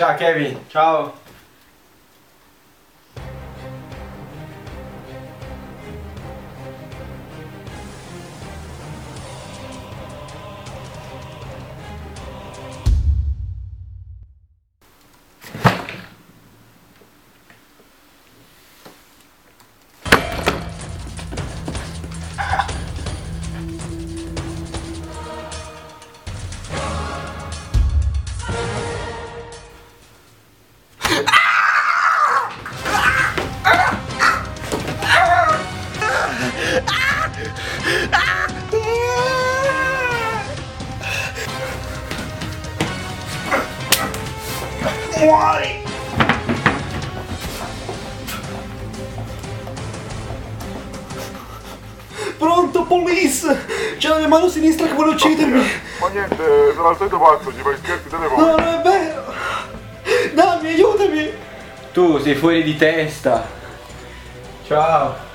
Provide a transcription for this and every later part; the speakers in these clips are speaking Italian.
Tchau, Kevin. Tchau. Muori! Pronto, police! C'è la mia mano sinistra che vuole uccidermi! Ma niente, sarà il solito pazzo, gli fai scherzi delle volte. No, non è vero! Dammi, aiutami! Tu sei fuori di testa. Ciao.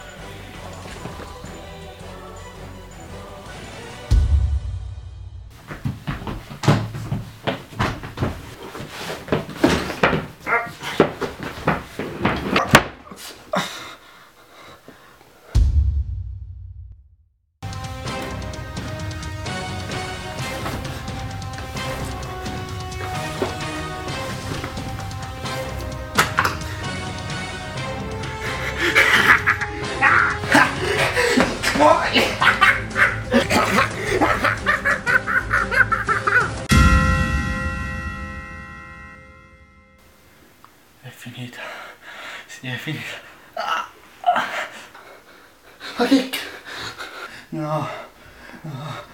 È finita. Sì, è finita. Ah. Ma che... c- No. No.